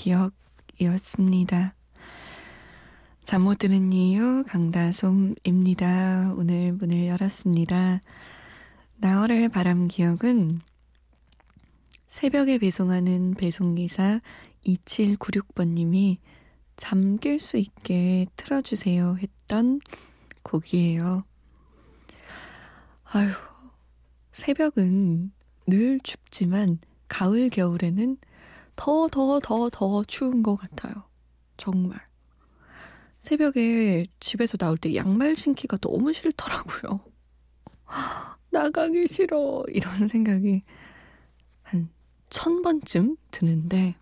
기억이었습니다. 잠 못 드는 이유 강다솜입니다. 오늘 문을 열었습니다. 나월의 바람 기억은 새벽에 배송하는 배송기사 2796번님이 잠길 수 있게 틀어주세요 했던 곡이에요. 아휴, 새벽은 늘 춥지만 가을, 겨울에는 더, 더, 더, 더 추운 것 같아요. 정말. 새벽에 집에서 나올 때 양말 신기가 너무 싫더라고요. 나가기 싫어. 이런 생각이 한 천 번쯤 드는데,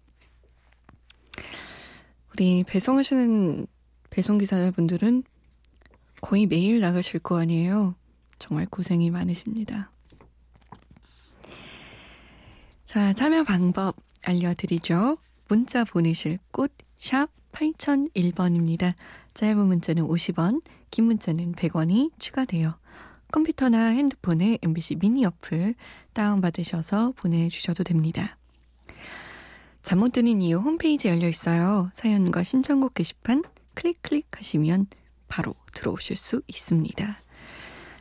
우리 배송하시는 배송기사분들은 거의 매일 나가실 거 아니에요. 정말 고생이 많으십니다. 자, 참여 방법 알려드리죠. 문자 보내실 곳, 샵 8001번입니다. 짧은 문자는 50원, 긴 문자는 100원이 추가돼요. 컴퓨터나 핸드폰에 MBC 미니 어플 다운받으셔서 보내주셔도 됩니다. 잠 못 드는 이유 홈페이지 열려 있어요. 사연과 신청곡 게시판 클릭 클릭하시면 바로 들어오실 수 있습니다.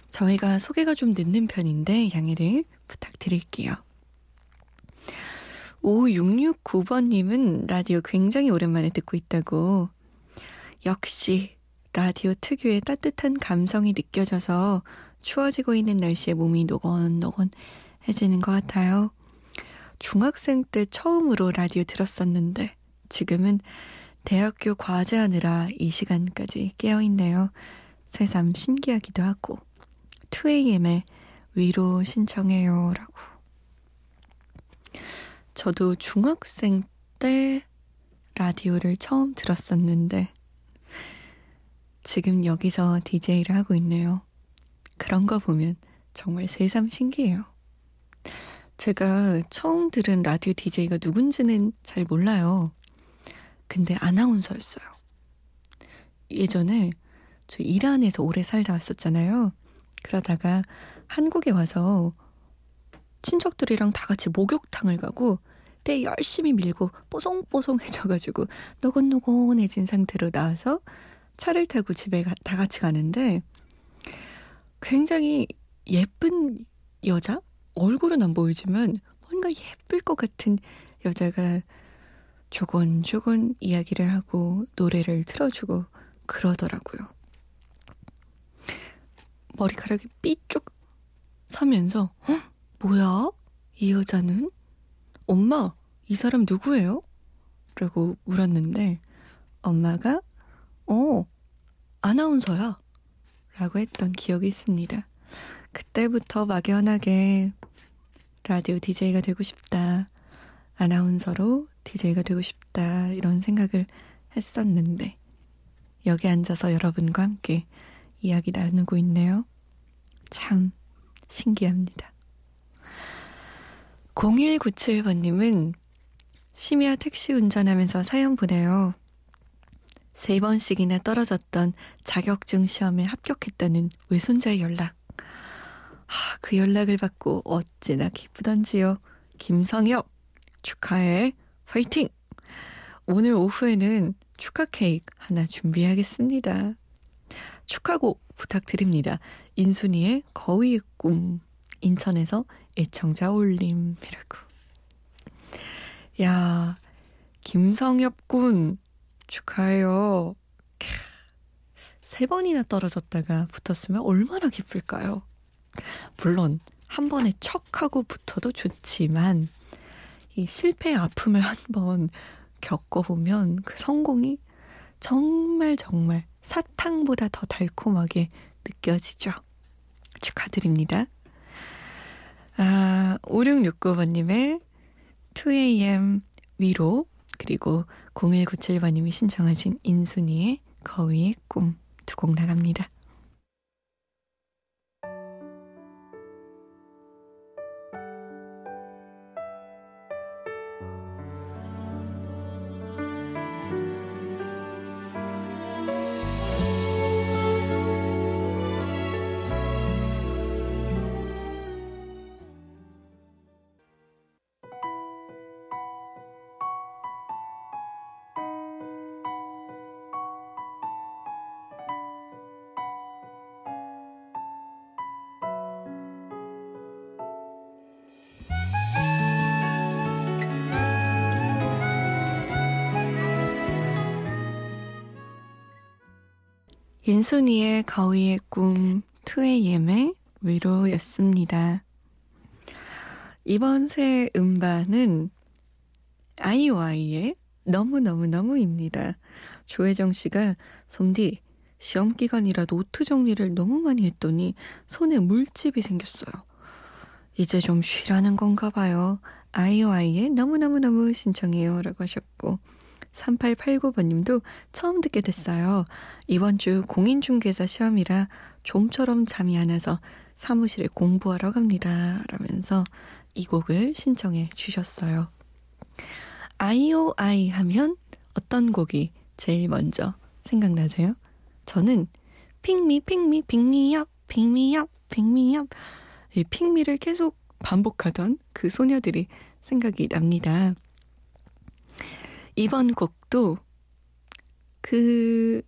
저희가 소개가 좀 늦는 편인데 양해를 부탁드릴게요. 5669번님은 라디오 굉장히 오랜만에 듣고 있다고. 역시 라디오 특유의 따뜻한 감성이 느껴져서 추워지고 있는 날씨에 몸이 노곤노곤 해지는 것 같아요. 중학생 때 처음으로 라디오 들었었는데 지금은 대학교 과제하느라 이 시간까지 깨어있네요. 새삼 신기하기도 하고 2AM의 위로 신청해요 라고 저도 중학생 때 라디오를 처음 들었었는데 지금 여기서 DJ를 하고 있네요. 그런 거 보면 정말 새삼 신기해요. 제가 처음 들은 라디오 DJ가 누군지는 잘 몰라요. 근데 아나운서였어요. 예전에 저 이란에서 오래 살다 왔었잖아요. 그러다가 한국에 와서 친척들이랑 다 같이 목욕탕을 가고 때 열심히 밀고 뽀송뽀송해져가지고 노곤노곤해진 상태로 나와서 차를 타고 집에 가, 다 같이 가는데 굉장히 예쁜 여자? 얼굴은 안 보이지만 뭔가 예쁠 것 같은 여자가 조곤조곤 이야기를 하고 노래를 틀어주고 그러더라고요. 머리카락이 삐쭉 서면서 어? 뭐야? 이 여자는? 엄마, 이 사람 누구예요? 라고 물었는데 엄마가 어, 아나운서야. 라고 했던 기억이 있습니다. 그때부터 막연하게 라디오 DJ가 되고 싶다. 아나운서로 DJ가 되고 싶다. 이런 생각을 했었는데 여기 앉아서 여러분과 함께 이야기 나누고 있네요. 참 신기합니다. 0197번님은 심야 택시 운전하면서 사연 보내요. 세 번씩이나 떨어졌던 자격증 시험에 합격했다는 외손자의 연락. 하, 그 연락을 받고 어찌나 기쁘던지요. 김성엽, 축하해. 화이팅! 오늘 오후에는 축하 케이크 하나 준비하겠습니다. 축하곡 부탁드립니다. 인순이의 거위의 꿈. 인천에서 애청자 올림이라고. 야, 김성엽 군 축하해요. 세 번이나 떨어졌다가 붙었으면 얼마나 기쁠까요? 물론 한 번에 척 하고 붙어도 좋지만 이 실패의 아픔을 한번 겪어보면 그 성공이 정말 정말 사탕보다 더 달콤하게 느껴지죠. 축하드립니다. 아, 5669번님의 2am 위로 그리고 0197번님이 신청하신 인순이의 거위의 꿈 두 곡 나갑니다. 인순이의 거위의 꿈 2AM의 위로였습니다. 이번 새 음반은 아이오아이의 너무너무너무입니다. 조혜정 씨가 솜디 시험 기간이라 노트 정리를 너무 많이 했더니 손에 물집이 생겼어요. 이제 좀 쉬라는 건가 봐요. 아이오아이의 너무너무너무 신청해요. 라고 하셨고 3889번님도 처음 듣게 됐어요. 이번 주 공인중개사 시험이라 좀처럼 잠이 안 와서 사무실에 공부하러 갑니다. 라면서 이 곡을 신청해 주셨어요. 아이오아이 하면 어떤 곡이 제일 먼저 생각나세요? 저는 핑미 핑미 핑미업 핑미업 핑미업 이 핑미를 계속 반복하던 그 소녀들이 생각이 납니다. 이번 곡도 그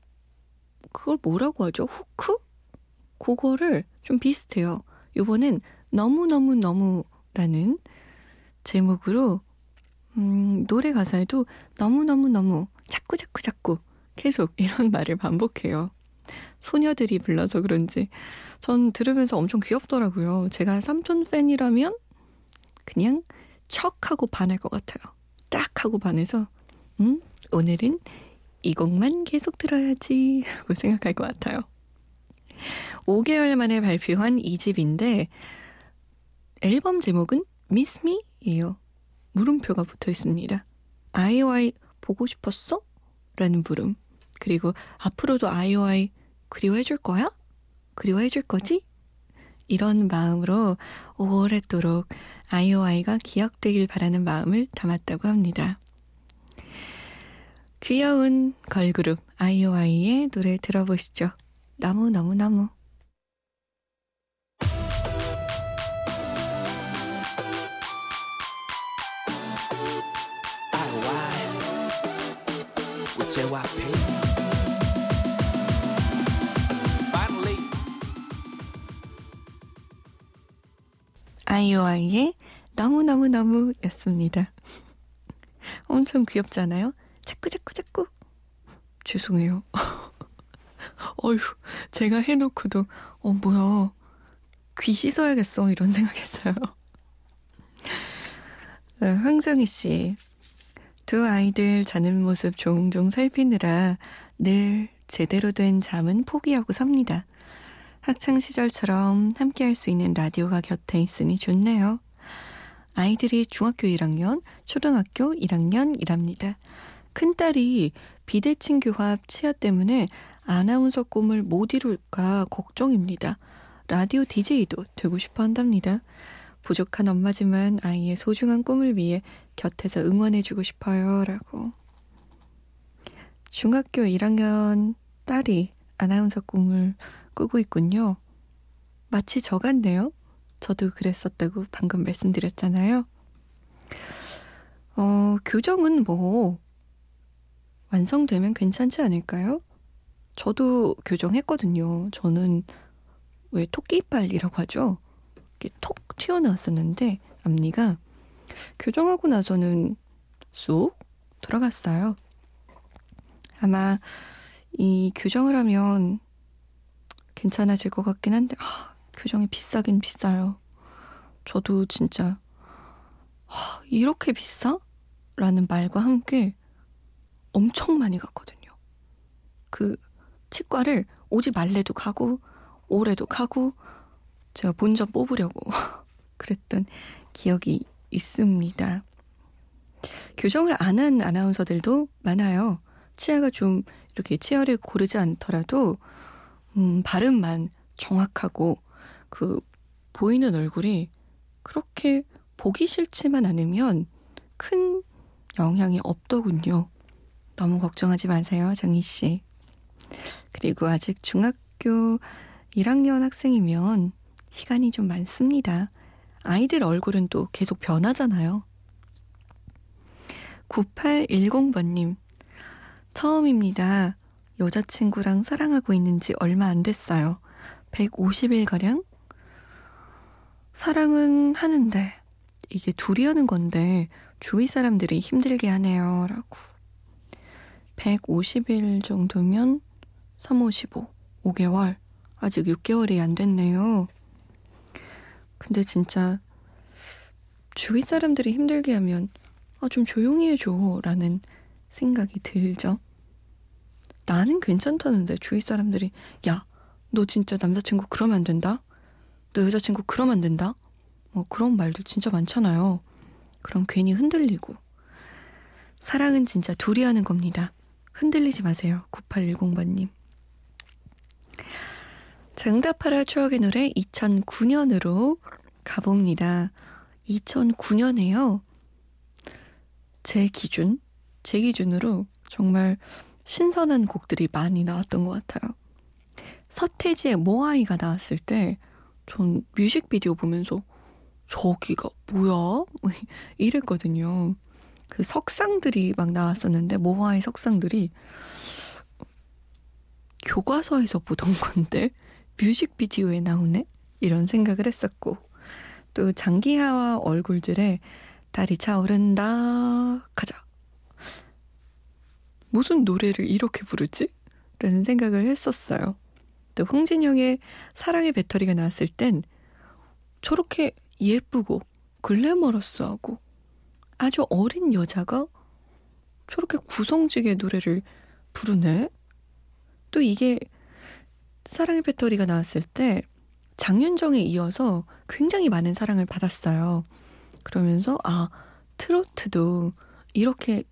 그걸 뭐라고 하죠? 후크? 그거를 좀 비슷해요. 요번엔 너무너무너무라는 제목으로 음, 노래 가사에도 너무너무너무 자꾸 자꾸 자꾸 계속 이런 말을 반복해요. 소녀들이 불러서 그런지 전 들으면서 엄청 귀엽더라고요. 제가 삼촌 팬이라면 그냥 척 하고 반할 것 같아요. 딱 하고 반해서 음, 오늘은 이 곡만 계속 들어야지 하고 생각할 것 같아요. 5개월 만에 발표한 2집인데 앨범 제목은 Miss Me예요. 물음표가 붙어 있습니다. 아이오아이 보고 싶었어? 라는 물음. 그리고 앞으로도 아이오아이 그리워해 줄 거야? 그리워해 줄 거지? 이런 마음으로 오랫도록 아이오아이가 기억되길 바라는 마음을 담았다고 합니다. 귀여운 걸그룹 아이오아이의 노래 들어보시죠. 너무너무너무. 아이오아이의 너무너무너무 였습니다. 엄청 귀엽잖아요? 자꾸 자꾸 자꾸 죄송해요. 어휴 제가 해놓고도 어 뭐야 귀 씻어야겠어 이런 생각했어요. 네, 황정희 씨. 두 아이들 자는 모습 종종 살피느라 늘 제대로 된 잠은 포기하고 삽니다. 학창 시절처럼 함께 할 수 있는 라디오가 곁에 있으니 좋네요. 아이들이 중학교 1학년, 초등학교 1학년이랍니다. 큰딸이 비대칭 교합 치아 때문에 아나운서 꿈을 못 이룰까 걱정입니다. 라디오 DJ도 되고 싶어 한답니다. 부족한 엄마지만 아이의 소중한 꿈을 위해 곁에서 응원해주고 싶어요. 라고. 중학교 1학년 딸이 아나운서 꿈을 꾸고 있군요. 마치 저 같네요. 저도 그랬었다고 방금 말씀드렸잖아요. 어, 교정은 뭐, 완성되면 괜찮지 않을까요? 저도 교정했거든요. 저는 왜 토끼 이빨이라고 하죠? 이렇게 톡 튀어나왔었는데 앞니가 교정하고 나서는 쑥 들어갔어요. 아마 이 교정을 하면 괜찮아질 것 같긴 한데 아, 교정이 비싸긴 비싸요. 저도 진짜 이렇게 비싸? 라는 말과 함께 엄청 많이 갔거든요. 그 치과를 오지 말래도 가고 올해도 가고 제가 본전 뽑으려고 그랬던 기억이 있습니다. 교정을 안 한 아나운서들도 많아요. 치아가 좀 이렇게 치아를 고르지 않더라도 음, 발음만 정확하고 그 보이는 얼굴이 그렇게 보기 싫지만 않으면 큰 영향이 없더군요. 너무 걱정하지 마세요, 정희 씨. 그리고 아직 중학교 1학년 학생이면 시간이 좀 많습니다. 아이들 얼굴은 또 계속 변하잖아요. 9810번님, 처음입니다. 여자친구랑 사랑하고 있는 지 얼마 안 됐어요. 150일가량? 사랑은 하는데, 이게 둘이 하는 건데, 주위 사람들이 힘들게 하네요. 라고. 150일 정도면 3, 5, 15, 5개월. 아직 6개월이 안 됐네요. 근데 진짜 주위 사람들이 힘들게 하면 아, 좀 조용히 해줘 라는 생각이 들죠. 나는 괜찮다는데 주위 사람들이 야, 너 진짜 남자친구 그러면 안 된다? 너 여자친구 그러면 안 된다? 뭐 그런 말도 진짜 많잖아요. 그럼 괜히 흔들리고. 사랑은 진짜 둘이 하는 겁니다. 흔들리지 마세요. 9810번님. 정답하라 추억의 노래 2009년으로 가봅니다. 2009년에요. 제 기준, 제 기준으로 정말 신선한 곡들이 많이 나왔던 것 같아요. 서태지의 모아이가 나왔을 때 전 뮤직비디오 보면서 저기가 뭐야? 이랬거든요. 그 석상들이 막 나왔었는데 모아이 석상들이 교과서에서 보던 건데 뮤직비디오에 나오네? 이런 생각을 했었고 또 장기하와 얼굴들의 달이 차오른다 가자 무슨 노래를 이렇게 부르지? 라는 생각을 했었어요. 또 홍진영의 사랑의 배터리가 나왔을 땐 저렇게 예쁘고 글래머러스하고 아주 어린 여자가 저렇게 구성지게 노래를 부르네? 또 이게 사랑의 배터리가 나왔을 때 장윤정에 이어서 굉장히 많은 사랑을 받았어요. 그러면서 아 트로트도 이렇게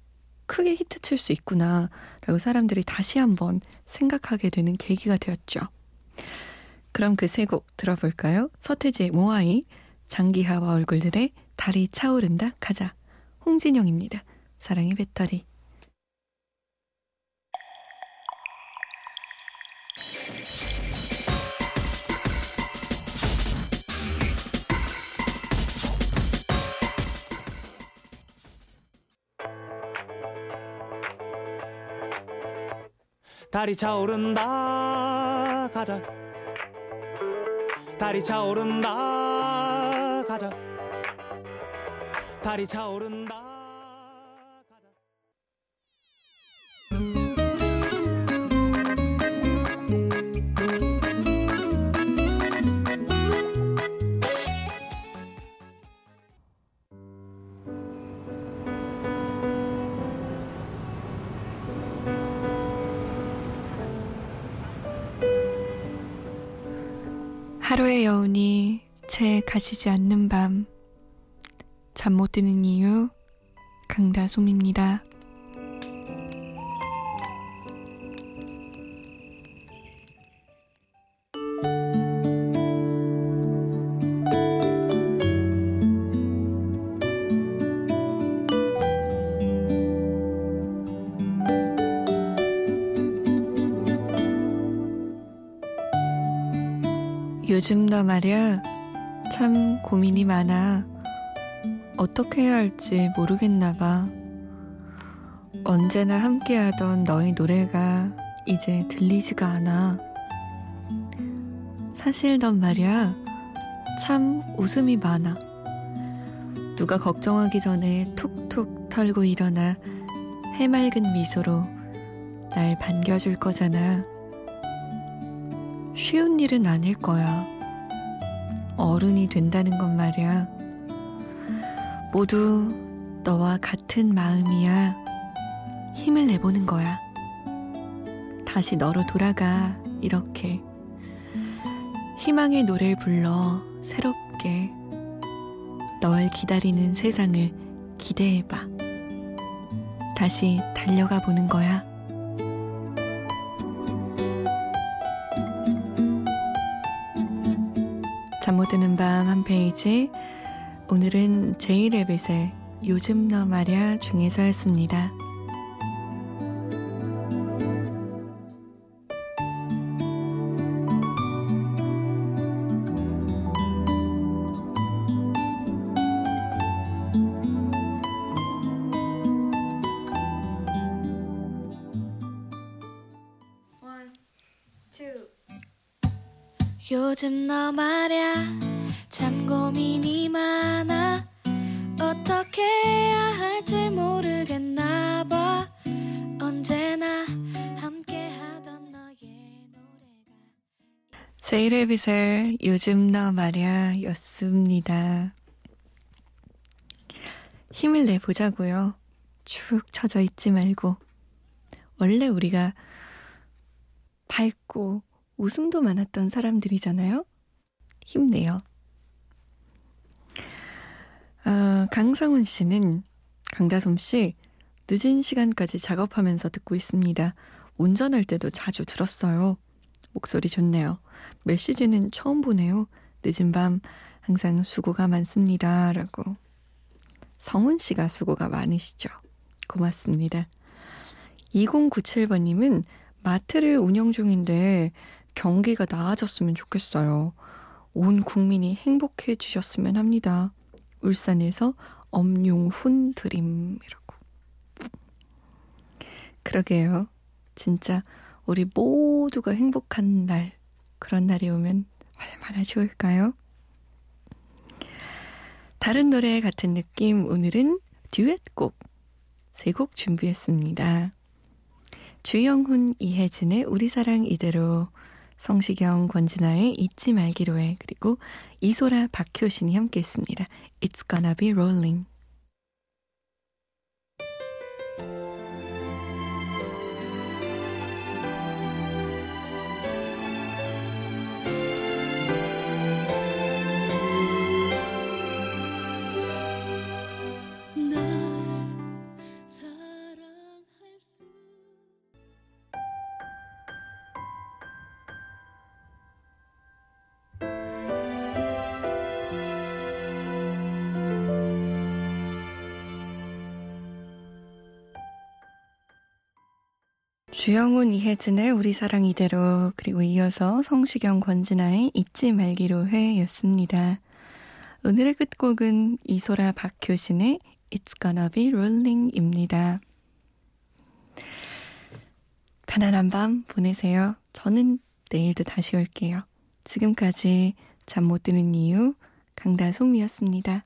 크게 히트 칠 수 있구나 라고 사람들이 다시 한번 생각하게 되는 계기가 되었죠. 그럼 그 세 곡 들어볼까요? 서태지의 모아이, 장기하와 얼굴들의 달이 차오른다 가자. 홍진영입니다. 사랑의 배터리. 달이 차오른다 가자 달이 차오른다 가자 달이 차오른다 하루의 여운이 채 가시지 않는 밤. 잠 못 드는 이유, 강다솜입니다. 요즘 너 말야 참 고민이 많아. 어떻게 해야 할지 모르겠나 봐. 언제나 함께하던 너의 노래가 이제 들리지가 않아. 사실 넌 말야 참 웃음이 많아. 누가 걱정하기 전에 툭툭 털고 일어나 해맑은 미소로 날 반겨줄 거잖아. 쉬운 일은 아닐 거야. 어른이 된다는 건 말이야. 모두 너와 같은 마음이야. 힘을 내보는 거야. 다시 너로 돌아가. 이렇게. 희망의 노래를 불러 새롭게 널 기다리는 세상을 기대해봐. 다시 달려가 보는 거야. 잠 못 드는 밤 한 페이지. 오늘은 제이레빗의 요즘 너 말야 중에서였습니다. 요즘 너 말야 참 고민이 많아 어떻게 해야 할지 모르겠나 봐 언제나 함께 하던 너의 노래가 제이레빗의 요즘 너 말야 였습니다. 힘을 내보자고요. 축 처져 있지 말고. 원래 우리가 밝고 웃음도 많았던 사람들이잖아요. 힘내요. 아, 강상훈 씨는 강다솜 씨 늦은 시간까지 작업하면서 듣고 있습니다. 운전할 때도 자주 들었어요. 목소리 좋네요. 메시지는 처음 보네요. 늦은 밤 항상 수고가 많습니다. 라고. 성훈 씨가 수고가 많으시죠. 고맙습니다. 2097번님은 마트를 운영 중인데 경기가 나아졌으면 좋겠어요. 온 국민이 행복해 주셨으면 합니다. 울산에서 엄용훈 드림이라고. 그러게요. 진짜 우리 모두가 행복한 날, 그런 날이 오면 얼마나 좋을까요? 다른 노래 같은 느낌, 오늘은 듀엣곡 세 곡 준비했습니다. 주영훈, 이혜진의 우리 사랑 이대로, 성시경, 권진아의 잊지 말기로 해, 그리고 이소라, 박효신이 함께 했습니다. It's gonna be rolling. 주영훈, 이혜진의 우리 사랑 이대로, 그리고 이어서 성시경, 권진아의 잊지 말기로 해 였습니다. 오늘의 끝곡은 이소라, 박효신의 It's gonna be rolling 입니다. 편안한 밤 보내세요. 저는 내일도 다시 올게요. 지금까지 잠 못 드는 이유 강다솜이었습니다.